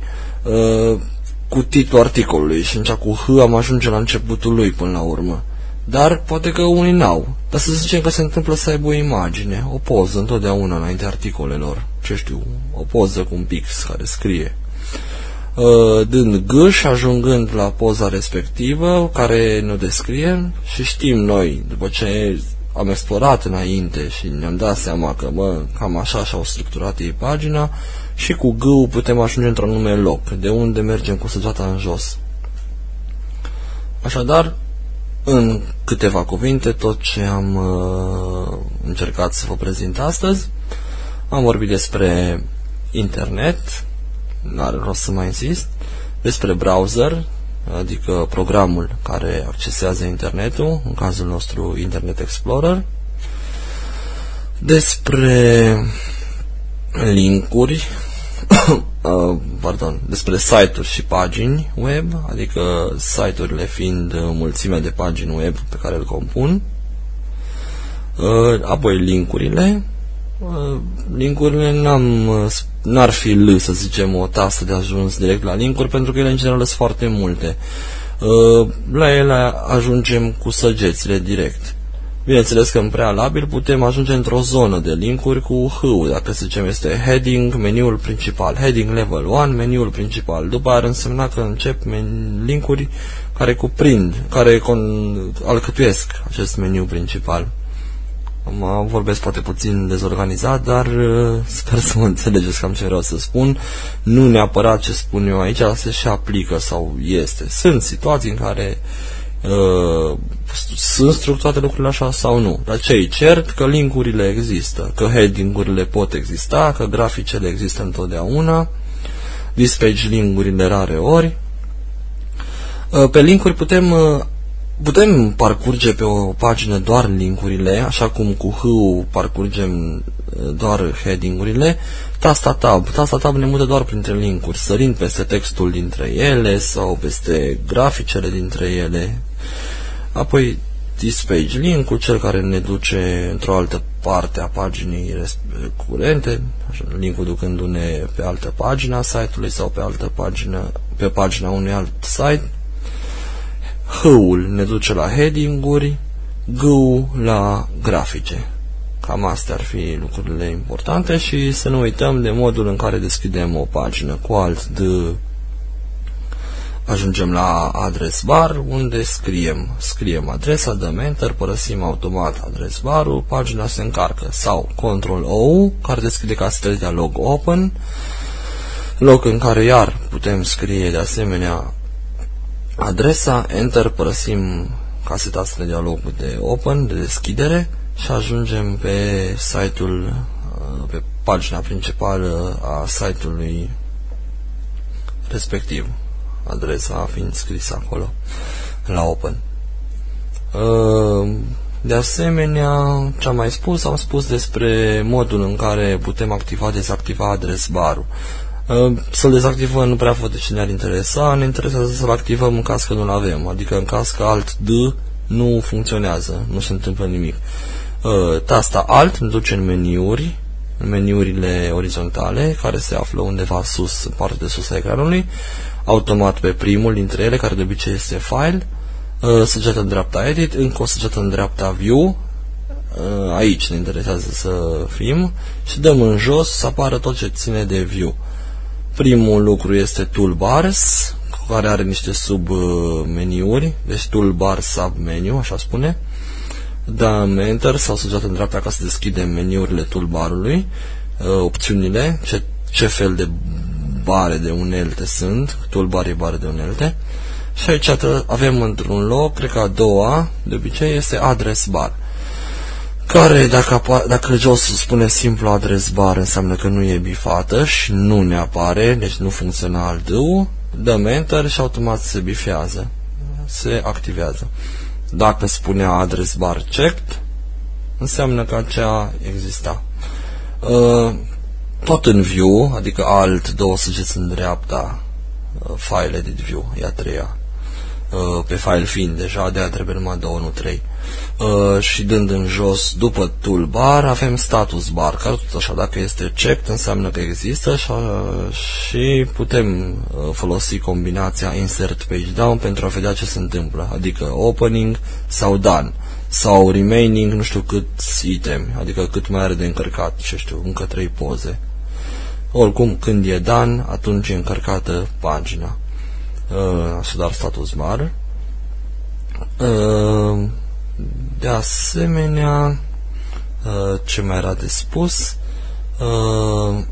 uh, cu titlul articolului și atunci cu H am ajunge la începutul lui până la urmă. Dar poate că unii n-au. Dar să zicem că se întâmplă să aibă o imagine, o poză întotdeauna înainte articolelor. Ce știu, o poză cu un pix care scrie. Uh, dând G și ajungând la poza respectivă, care ne descrie și știm noi, după ce am explorat înainte și ne-am dat seama că, mă, cam așa și-au structurat ei pagina, și cu G putem ajunge într-un anume loc, de unde mergem cu săgeata în jos. Așadar, în câteva cuvinte, tot ce am uh, încercat să vă prezint astăzi, am vorbit despre internet, nu are rost să mai insist, despre browser, adică programul care accesează internetul, în cazul nostru Internet Explorer, despre linkuri, uh, pardon, despre site-uri și pagini web, adică site-urile fiind mulțimea de pagini web pe care îl compun, uh, apoi linkurile, uh, linkurile n-am, n-ar fi L, să zicem, o tasă de ajuns direct la linkuri, pentru că ele în general sunt foarte multe. Uh, la ele ajungem cu săgețile direct. Bineînțeles că în prealabil putem ajunge într-o zonă de linkuri cu h dacă să zicem este heading, meniul principal, heading level 1, meniul principal. După ar însemna că încep linkuri care cuprind, care con- alcătuiesc acest meniu principal. Mă vorbesc poate puțin dezorganizat, dar uh, sper să mă înțelegeți cam ce vreau să spun. Nu neapărat ce spun eu aici se și aplică sau este. Sunt situații în care uh, sunt structurate lucrurile așa sau nu. Dar ce e cert? Că linkurile există, că heading-urile pot exista, că graficele există întotdeauna, dispage link-urile rare ori. Uh, pe linkuri putem uh, putem parcurge pe o pagină doar linkurile, așa cum cu h parcurgem uh, doar heading-urile, tasta tab. Tasta tab ne mută doar printre linkuri, sărind peste textul dintre ele sau peste graficele dintre ele, Apoi dispage link-ul, cel care ne duce într-o altă parte a paginii curente, linkul ducându-ne pe altă pagină a site-ului sau pe altă pagină, pe pagina unui alt site. H-ul ne duce la heading-uri, G-ul la grafice. Cam astea ar fi lucrurile importante și să nu uităm de modul în care deschidem o pagină cu alt de Ajungem la adres bar, unde scriem, scriem adresa, dăm enter, părăsim automat adres barul, pagina se încarcă. Sau Ctrl O, care deschide castel de log open, loc în care iar putem scrie de asemenea adresa, enter, părăsim caseta de dialog de open, de deschidere și ajungem pe site-ul, pe pagina principală a site-ului respectiv adresa fiind scrisă acolo la Open. Uh, De asemenea, ce am mai spus, am spus despre modul în care putem activa, dezactiva adres barul. Uh, să-l dezactivăm nu prea văd de ce ne-ar interesa, ne interesează să-l activăm în caz că nu-l avem, adică în caz că alt D nu funcționează, nu se întâmplă nimic. Uh, tasta Alt îmi duce în meniuri, în meniurile orizontale, care se află undeva sus, în partea de sus a ecranului, automat pe primul dintre ele, care de obicei este File, uh, săgeată în dreapta Edit, încă o săgeată în dreapta View, aici ne interesează să fim, și dăm în jos să apară tot ce ține de View. Primul lucru este toolbars, care are niște submeniuri, deci toolbar submenu, așa spune. Dăm Enter sau săgeată în dreapta ca să deschidem meniurile toolbarului, uh, opțiunile, ce, ce fel de bare de unelte sunt, toolbar e bare de unelte. Și aici avem într-un loc, cred că a doua, de obicei, este address bar care, dacă, dacă jos spune simplu adres bar, înseamnă că nu e bifată și nu ne apare, deci nu funcționa alt dăm Enter și automat se bifează, se activează. Dacă spunea adres bar checked, înseamnă că aceea exista. Uh, tot în view, adică alt, două săgeți în dreapta, uh, file edit view, e a treia. Uh, pe file fiind deja, de-aia trebuie numai două, nu trei. Uh, și dând în jos, după toolbar, avem status bar, care tot așa, dacă este checked, înseamnă că există și, uh, și putem uh, folosi combinația insert page down pentru a vedea ce se întâmplă, adică opening sau done sau remaining, nu știu cât item, adică cât mai are de încărcat, ce știu, încă trei poze. Oricum, când e done, atunci e încărcată pagina. Uh, așadar, status bar. Uh, de asemenea, uh, ce mai era de spus, uh,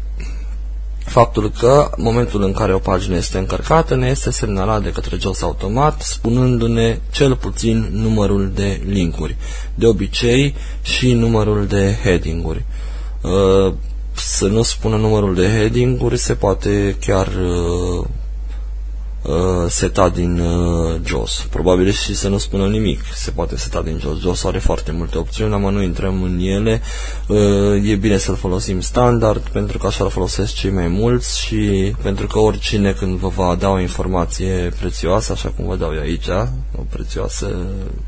faptul că momentul în care o pagină este încărcată ne este semnalat de către JOS automat spunându-ne cel puțin numărul de linkuri, de obicei și numărul de heading-uri. Uh, să nu spună numărul de heading-uri se poate chiar uh, seta din uh, JOS. Probabil și să nu spună nimic. Se poate seta din JOS. JOS are foarte multe opțiuni, am nu intrăm în ele. Uh, e bine să-l folosim standard pentru că așa îl folosesc cei mai mulți și pentru că oricine când vă va da o informație prețioasă, așa cum vă dau eu aici, o prețioasă,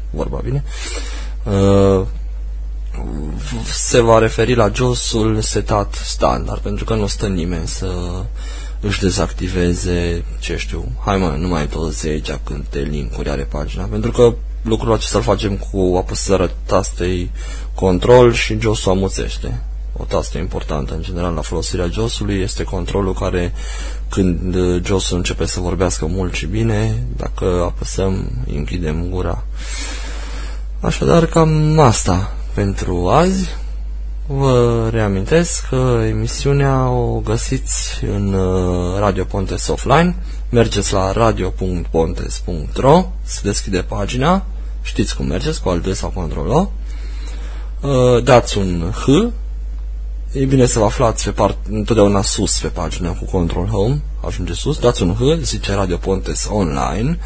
vorba bine, uh, se va referi la JOS-ul setat standard, pentru că nu stă nimeni să își dezactiveze, ce știu, hai mă, nu mai tot aici când te linkuri are pagina, pentru că lucrul acesta îl facem cu apăsarea tastei control și JOS-ul amuțește. O tastă importantă în general la folosirea JOS-ului este controlul care când jos începe să vorbească mult și bine, dacă apăsăm, închidem gura. Așadar, cam asta pentru azi. Vă reamintesc că emisiunea o găsiți în uh, Radio Pontes Offline. Mergeți la radio.pontes.ro Se deschide pagina. Știți cum mergeți, cu alt sau control O. Uh, dați un H. E bine să vă aflați pe part, întotdeauna sus pe pagina cu Control Home. Ajunge sus. Dați un H, zice Radio Pontes Online.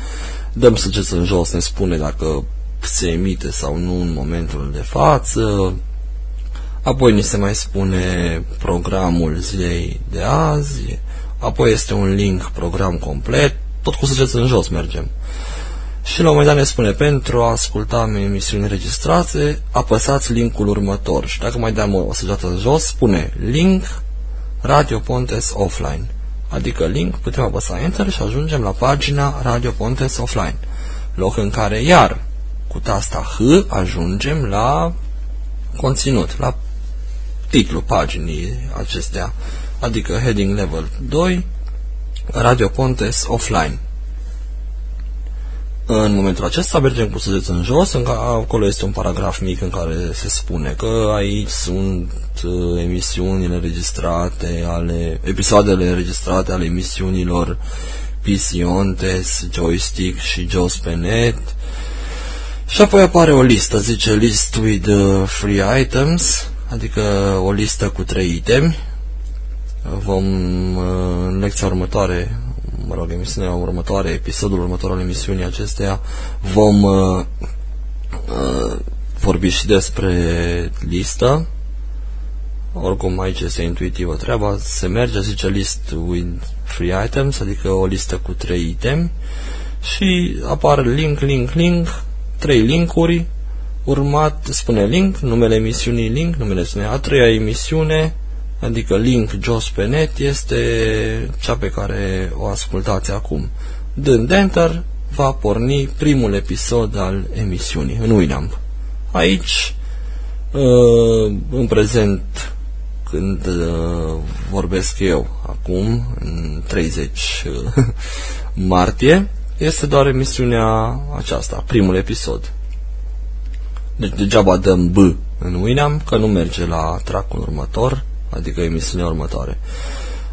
Dăm săgeți în jos, ne spune dacă se emite sau nu în momentul de față apoi ni se mai spune programul zilei de azi, apoi este un link program complet, tot cu săgeți în jos mergem. Și la un moment dat ne spune, pentru a asculta emisiuni înregistrate, apăsați linkul următor. Și dacă mai dăm o săgeată în jos, spune link Radio Pontes Offline. Adică link, putem apăsa Enter și ajungem la pagina Radio Pontes Offline. Loc în care, iar, cu tasta H, ajungem la conținut, la titlul paginii acestea, adică heading level 2, Radio Pontes offline. În momentul acesta mergem cu săgeți în jos, în care, acolo este un paragraf mic în care se spune că aici sunt uh, emisiunile înregistrate, ale, episoadele înregistrate ale emisiunilor PC Ontes, Joystick și JOS pe net. Și apoi apare o listă, zice list with uh, free items adică o listă cu trei itemi. Vom, în lecția următoare, mă rog, emisiunea următoare, episodul următor al emisiunii acesteia, vom, vorbit și despre listă. Oricum aici este intuitivă treaba. Se merge, zice list with free items, adică o listă cu trei itemi și apare link, link, link, trei linkuri, urmat, spune link, numele emisiunii link, numele spune a treia emisiune, adică link jos pe net, este cea pe care o ascultați acum. Dând enter, va porni primul episod al emisiunii în Winamp. Aici, uh, în prezent, când uh, vorbesc eu, acum, în 30 uh, martie, este doar emisiunea aceasta, primul episod. Deci degeaba dăm B în Winamp, că nu merge la track următor, adică emisiunea următoare.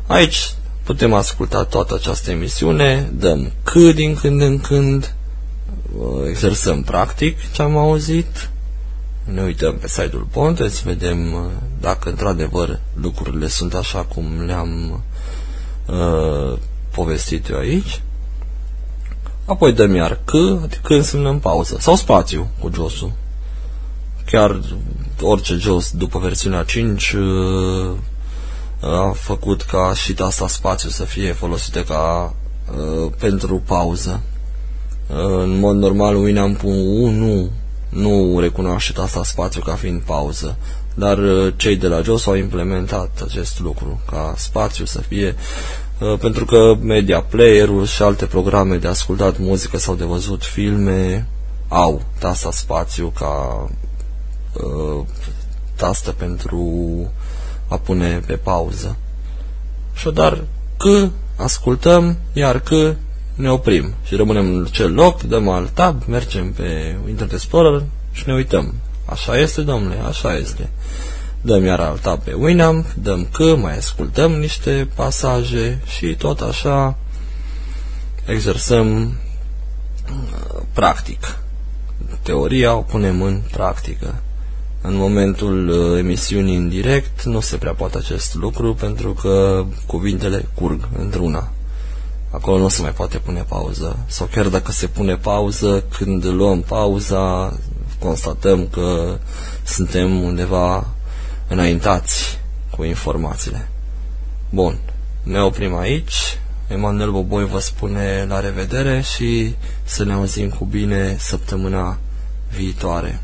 Aici putem asculta toată această emisiune, dăm C din când în când, exersăm practic ce am auzit, ne uităm pe site-ul Pontes, vedem uh, dacă într-adevăr lucrurile sunt așa cum le-am uh, povestit eu aici. Apoi dăm iar C, adică însemnăm pauză, sau spațiu cu josul. Chiar orice jos după versiunea 5 uh, a făcut ca și tasta spațiu să fie folosită ca uh, pentru pauză. Uh, în mod normal Winamp 1 nu recunoaște tasta spațiu ca fiind pauză, dar uh, cei de la JOS au implementat acest lucru ca spațiu să fie uh, pentru că media player-ul și alte programe de ascultat muzică sau de văzut filme au tasta spațiu ca uh, tastă pentru a pune pe pauză. dar că ascultăm, iar că ne oprim și rămânem în cel loc, dăm alt tab, mergem pe Internet Explorer și ne uităm. Așa este, domnule, așa este. Dăm iar alt tab pe Winamp, dăm că, mai ascultăm niște pasaje și tot așa exersăm uh, practic. Teoria o punem în practică. În momentul uh, emisiunii în direct nu se prea poate acest lucru pentru că cuvintele curg într-una. Acolo nu se mai poate pune pauză. Sau chiar dacă se pune pauză, când luăm pauza, constatăm că suntem undeva înaintați cu informațiile. Bun, ne oprim aici. Emanuel Boboi vă spune la revedere și să ne auzim cu bine săptămâna viitoare.